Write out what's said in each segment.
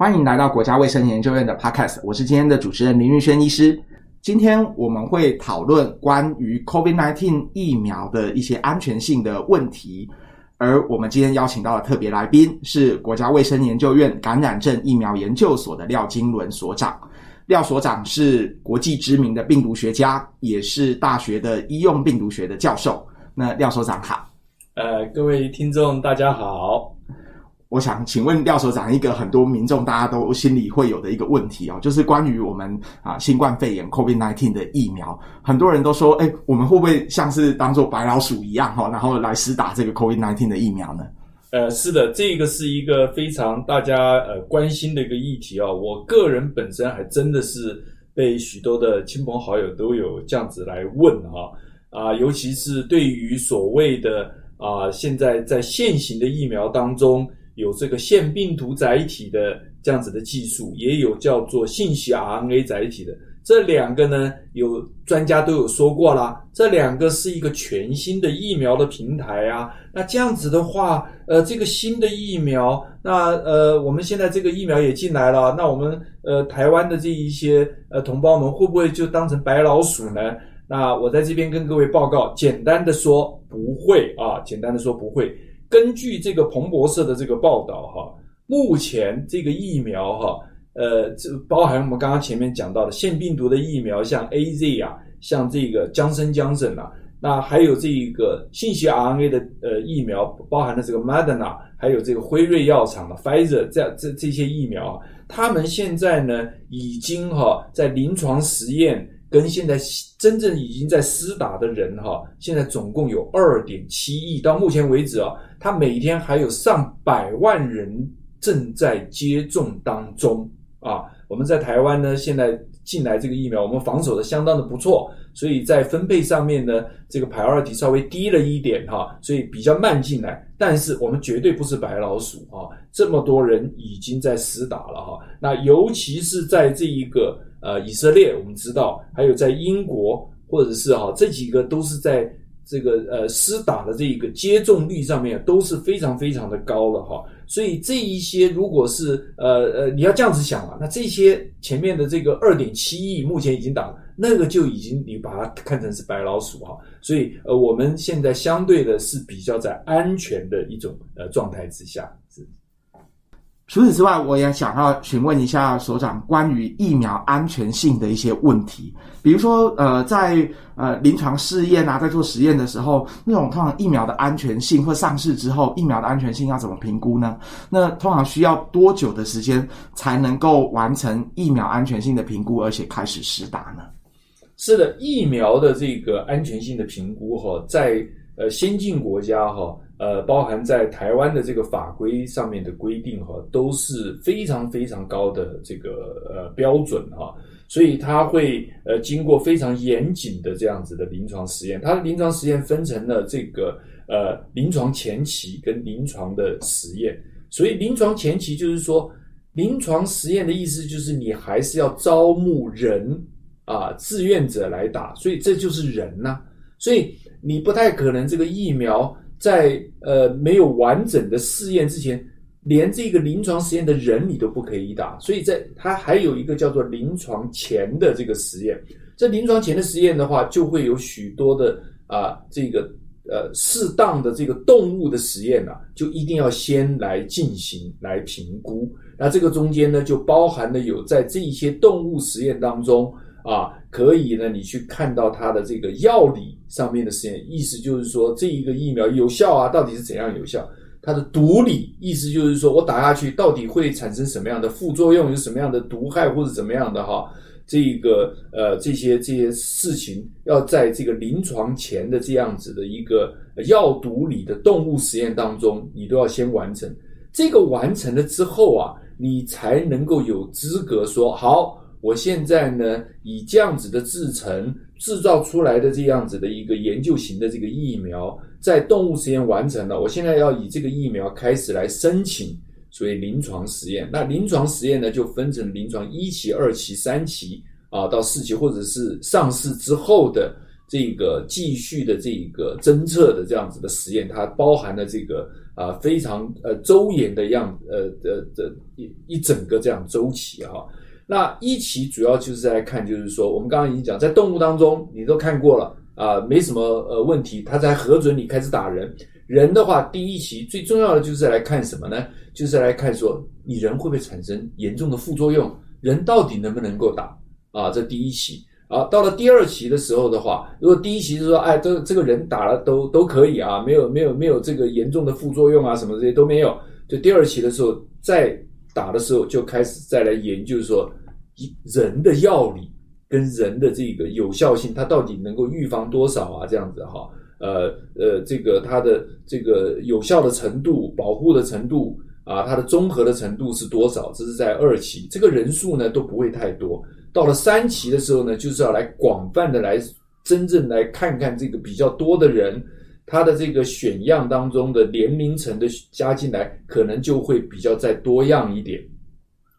欢迎来到国家卫生研究院的 Podcast，我是今天的主持人林玉轩医师。今天我们会讨论关于 COVID-19 疫苗的一些安全性的问题，而我们今天邀请到的特别来宾是国家卫生研究院感染症疫苗研究所的廖金伦所长。廖所长是国际知名的病毒学家，也是大学的医用病毒学的教授。那廖所长好。呃，各位听众大家好。我想请问廖所长一个很多民众大家都心里会有的一个问题哦，就是关于我们啊新冠肺炎 COVID-19 的疫苗，很多人都说，哎，我们会不会像是当做白老鼠一样哈，然后来施打这个 COVID-19 的疫苗呢？呃，是的，这个是一个非常大家呃关心的一个议题哦。我个人本身还真的是被许多的亲朋好友都有这样子来问哈啊，尤其是对于所谓的啊现在在现行的疫苗当中。有这个腺病毒载体的这样子的技术，也有叫做信息 RNA 载体的，这两个呢，有专家都有说过啦，这两个是一个全新的疫苗的平台啊。那这样子的话，呃，这个新的疫苗，那呃，我们现在这个疫苗也进来了，那我们呃台湾的这一些呃同胞们会不会就当成白老鼠呢？那我在这边跟各位报告，简单的说不会啊，简单的说不会。根据这个彭博社的这个报道，哈，目前这个疫苗，哈，呃，这包含我们刚刚前面讲到的腺病毒的疫苗，像 AZ 啊，像这个江森江森啊，那还有这一个信息 RNA 的呃疫苗，包含了这个 M A D A N A，还有这个辉瑞药厂的 Pfizer，这这这些疫苗，他们现在呢已经哈在临床实验。跟现在真正已经在施打的人哈，现在总共有二点七亿，到目前为止啊，他每天还有上百万人正在接种当中啊。我们在台湾呢，现在进来这个疫苗，我们防守的相当的不错，所以在分配上面呢，这个 priority 稍微低了一点哈，所以比较慢进来。但是我们绝对不是白老鼠啊，这么多人已经在施打了哈，那尤其是在这一个。呃，以色列我们知道，还有在英国或者是哈，这几个都是在这个呃施打的这一个接种率上面都是非常非常的高了哈。所以这一些如果是呃呃你要这样子想啊，那这些前面的这个二点七亿目前已经打了，那个就已经你把它看成是白老鼠哈。所以呃我们现在相对的是比较在安全的一种呃状态之下。除此之外，我也想要询问一下所长关于疫苗安全性的一些问题，比如说，呃，在呃临床试验啊，在做实验的时候，那种通常疫苗的安全性或上市之后，疫苗的安全性要怎么评估呢？那通常需要多久的时间才能够完成疫苗安全性的评估，而且开始施打呢？是的，疫苗的这个安全性的评估哈，在呃先进国家哈。呃，包含在台湾的这个法规上面的规定哈，都是非常非常高的这个呃标准哈，所以它会呃经过非常严谨的这样子的临床实验。它的临床实验分成了这个呃临床前期跟临床的实验。所以临床前期就是说，临床实验的意思就是你还是要招募人啊，志愿者来打，所以这就是人呐、所以你不太可能这个疫苗。在呃没有完整的试验之前，连这个临床实验的人你都不可以打，所以在它还有一个叫做临床前的这个实验。这临床前的实验的话，就会有许多的啊、这个呃适当的这个动物的实验啊，就一定要先来进行来评估。那这个中间呢，就包含了有在这一些动物实验当中。啊，可以呢，你去看到它的这个药理上面的实验，意思就是说这一个疫苗有效啊，到底是怎样有效？它的毒理，意思就是说我打下去到底会产生什么样的副作用，有什么样的毒害或者怎么样的哈？这个呃这些这些事情要在这个临床前的这样子的一个药毒理的动物实验当中，你都要先完成。这个完成了之后啊，你才能够有资格说好。我现在呢，以这样子的制程制造出来的这样子的一个研究型的这个疫苗，在动物实验完成了，我现在要以这个疫苗开始来申请，所以临床实验。那临床实验呢，就分成临床一期、二期、三期啊，到四期，或者是上市之后的这个继续的这个侦测的这样子的实验，它包含了这个啊非常呃周延的样呃的的一一整个这样周期哈。那一期主要就是在看，就是说我们刚刚已经讲，在动物当中你都看过了啊，没什么呃问题，它才核准你开始打人。人的话，第一期最重要的就是来看什么呢？就是来看说你人会不会产生严重的副作用，人到底能不能够打啊？这第一期。啊，到了第二期的时候的话，如果第一期是说，哎，这这个人打了都都可以啊，没有没有没有这个严重的副作用啊，什么这些都没有。就第二期的时候再打的时候，就开始再来研究说，人的药理跟人的这个有效性，它到底能够预防多少啊？这样子哈，呃呃，这个它的这个有效的程度、保护的程度啊，它的综合的程度是多少？这是在二期，这个人数呢都不会太多。到了三期的时候呢，就是要来广泛的来真正来看看这个比较多的人，他的这个选样当中的年龄层的加进来，可能就会比较再多样一点。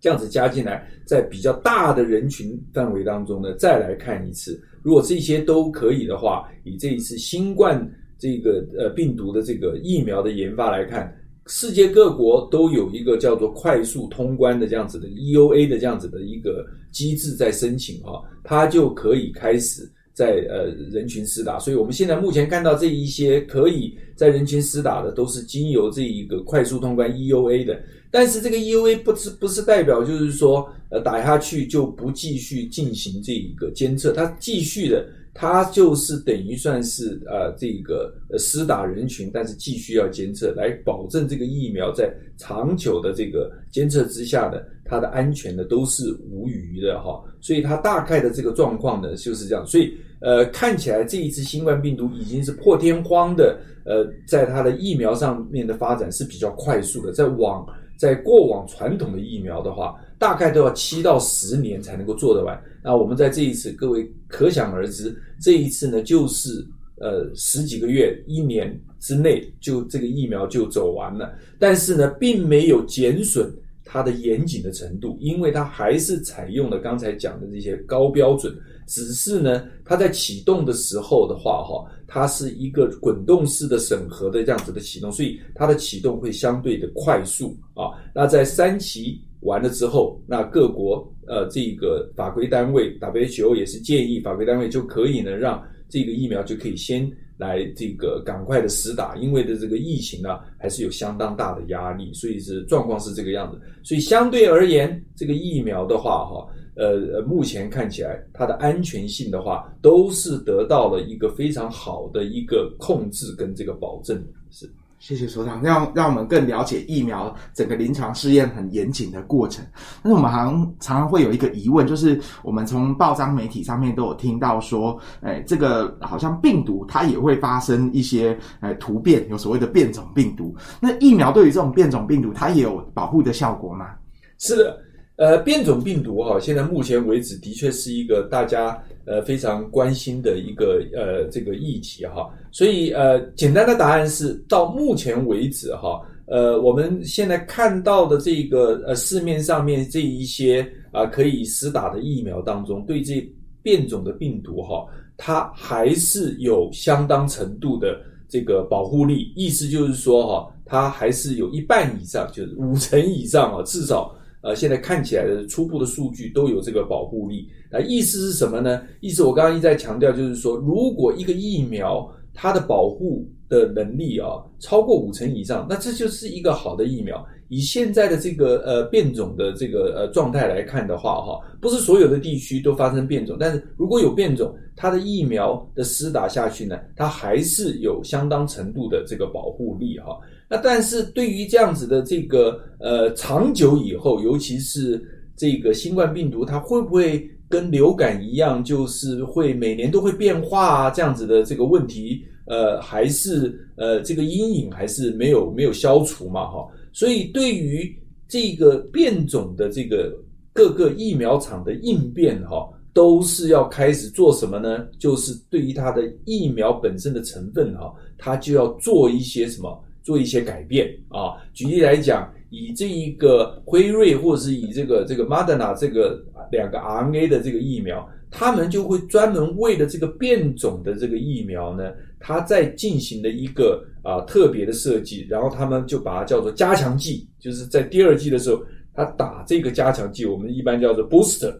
这样子加进来，在比较大的人群范围当中呢，再来看一次。如果这些都可以的话，以这一次新冠这个呃病毒的这个疫苗的研发来看。世界各国都有一个叫做快速通关的这样子的 EUA 的这样子的一个机制在申请哈，它就可以开始在呃人群施打。所以我们现在目前看到这一些可以在人群施打的，都是经由这一个快速通关 EUA 的。但是这个 EUA 不是不是代表就是说呃打下去就不继续进行这一个监测，它继续的。它就是等于算是呃这个呃施打人群，但是继续要监测，来保证这个疫苗在长久的这个监测之下的它的安全呢都是无虞的哈。所以它大概的这个状况呢就是这样。所以呃看起来这一次新冠病毒已经是破天荒的呃在它的疫苗上面的发展是比较快速的，在往在过往传统的疫苗的话，大概都要七到十年才能够做得完。那我们在这一次，各位可想而知，这一次呢，就是呃十几个月、一年之内，就这个疫苗就走完了。但是呢，并没有减损它的严谨的程度，因为它还是采用了刚才讲的这些高标准。只是呢，它在启动的时候的话，哈，它是一个滚动式的审核的这样子的启动，所以它的启动会相对的快速啊。那在三期。完了之后，那各国呃这个法规单位 WHO 也是建议法规单位就可以呢，让这个疫苗就可以先来这个赶快的实打，因为的这个疫情呢还是有相当大的压力，所以是状况是这个样子。所以相对而言，这个疫苗的话哈，呃目前看起来它的安全性的话，都是得到了一个非常好的一个控制跟这个保证是。谢谢所长，让让我们更了解疫苗整个临床试验很严谨的过程。但是我们好像常常会有一个疑问，就是我们从报章媒体上面都有听到说，哎，这个好像病毒它也会发生一些哎突变，有所谓的变种病毒。那疫苗对于这种变种病毒，它也有保护的效果吗？是的，呃，变种病毒哈，现在目前为止的确是一个大家。呃，非常关心的一个呃这个议题哈，所以呃简单的答案是，到目前为止哈，呃我们现在看到的这个呃市面上面这一些啊、可以施打的疫苗当中，对这变种的病毒哈，它还是有相当程度的这个保护力，意思就是说哈，它还是有一半以上，就是五成以上啊，至少。呃，现在看起来的初步的数据都有这个保护力。那意思是什么呢？意思我刚刚一再强调，就是说，如果一个疫苗它的保护的能力啊超过五成以上，那这就是一个好的疫苗。以现在的这个呃变种的这个呃状态来看的话，哈，不是所有的地区都发生变种，但是如果有变种，它的疫苗的施打下去呢，它还是有相当程度的这个保护力，哈。那但是对于这样子的这个呃长久以后，尤其是这个新冠病毒，它会不会跟流感一样，就是会每年都会变化啊？这样子的这个问题，呃，还是呃这个阴影还是没有没有消除嘛？哈，所以对于这个变种的这个各个疫苗厂的应变，哈，都是要开始做什么呢？就是对于它的疫苗本身的成分，哈，它就要做一些什么？做一些改变啊，举例来讲，以这一个辉瑞或者是以这个这个 Moderna 这个两个 RNA 的这个疫苗，他们就会专门为了这个变种的这个疫苗呢，它在进行的一个啊特别的设计，然后他们就把它叫做加强剂，就是在第二剂的时候，他打这个加强剂，我们一般叫做 booster，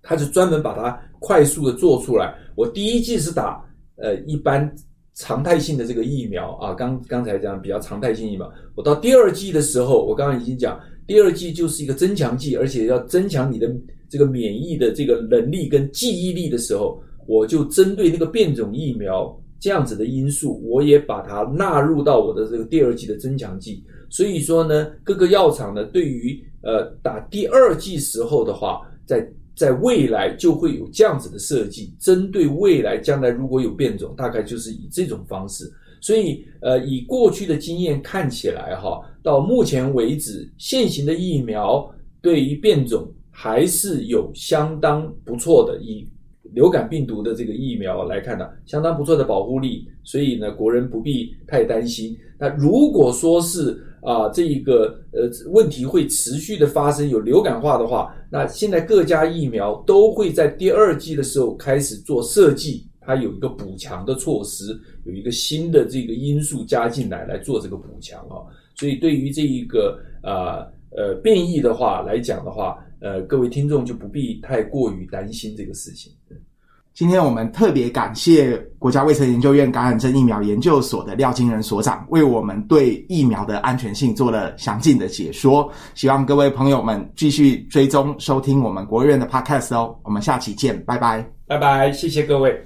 他就专门把它快速的做出来。我第一剂是打呃一般常态性的这个疫苗啊，刚刚才讲比较常态性疫苗，我到第二剂的时候，我刚刚已经讲。第二剂就是一个增强剂，而且要增强你的这个免疫的这个能力跟记忆力的时候，我就针对那个变种疫苗这样子的因素，我也把它纳入到我的这个第二剂的增强剂。所以说呢，各个药厂呢，对于呃打第二剂时候的话，在在未来就会有这样子的设计，针对未来将来如果有变种，大概就是以这种方式。所以，呃，以过去的经验看起来，哈，到目前为止，现行的疫苗对于变种还是有相当不错的，以流感病毒的这个疫苗来看呢，相当不错的保护力。所以呢，国人不必太担心。那如果说是啊，这一个呃问题会持续的发生，有流感化的话，那现在各家疫苗都会在第二季的时候开始做设计。它有一个补强的措施，有一个新的这个因素加进来来做这个补强啊，所以对于这一个呃呃变异的话来讲的话，呃各位听众就不必太过于担心这个事情。今天我们特别感谢国家卫生研究院感染症疫苗研究所的廖金仁所长为我们对疫苗的安全性做了详尽的解说，希望各位朋友们继续追踪收听我们国卫院的 Podcast 哦，我们下期见，拜拜，拜拜，谢谢各位。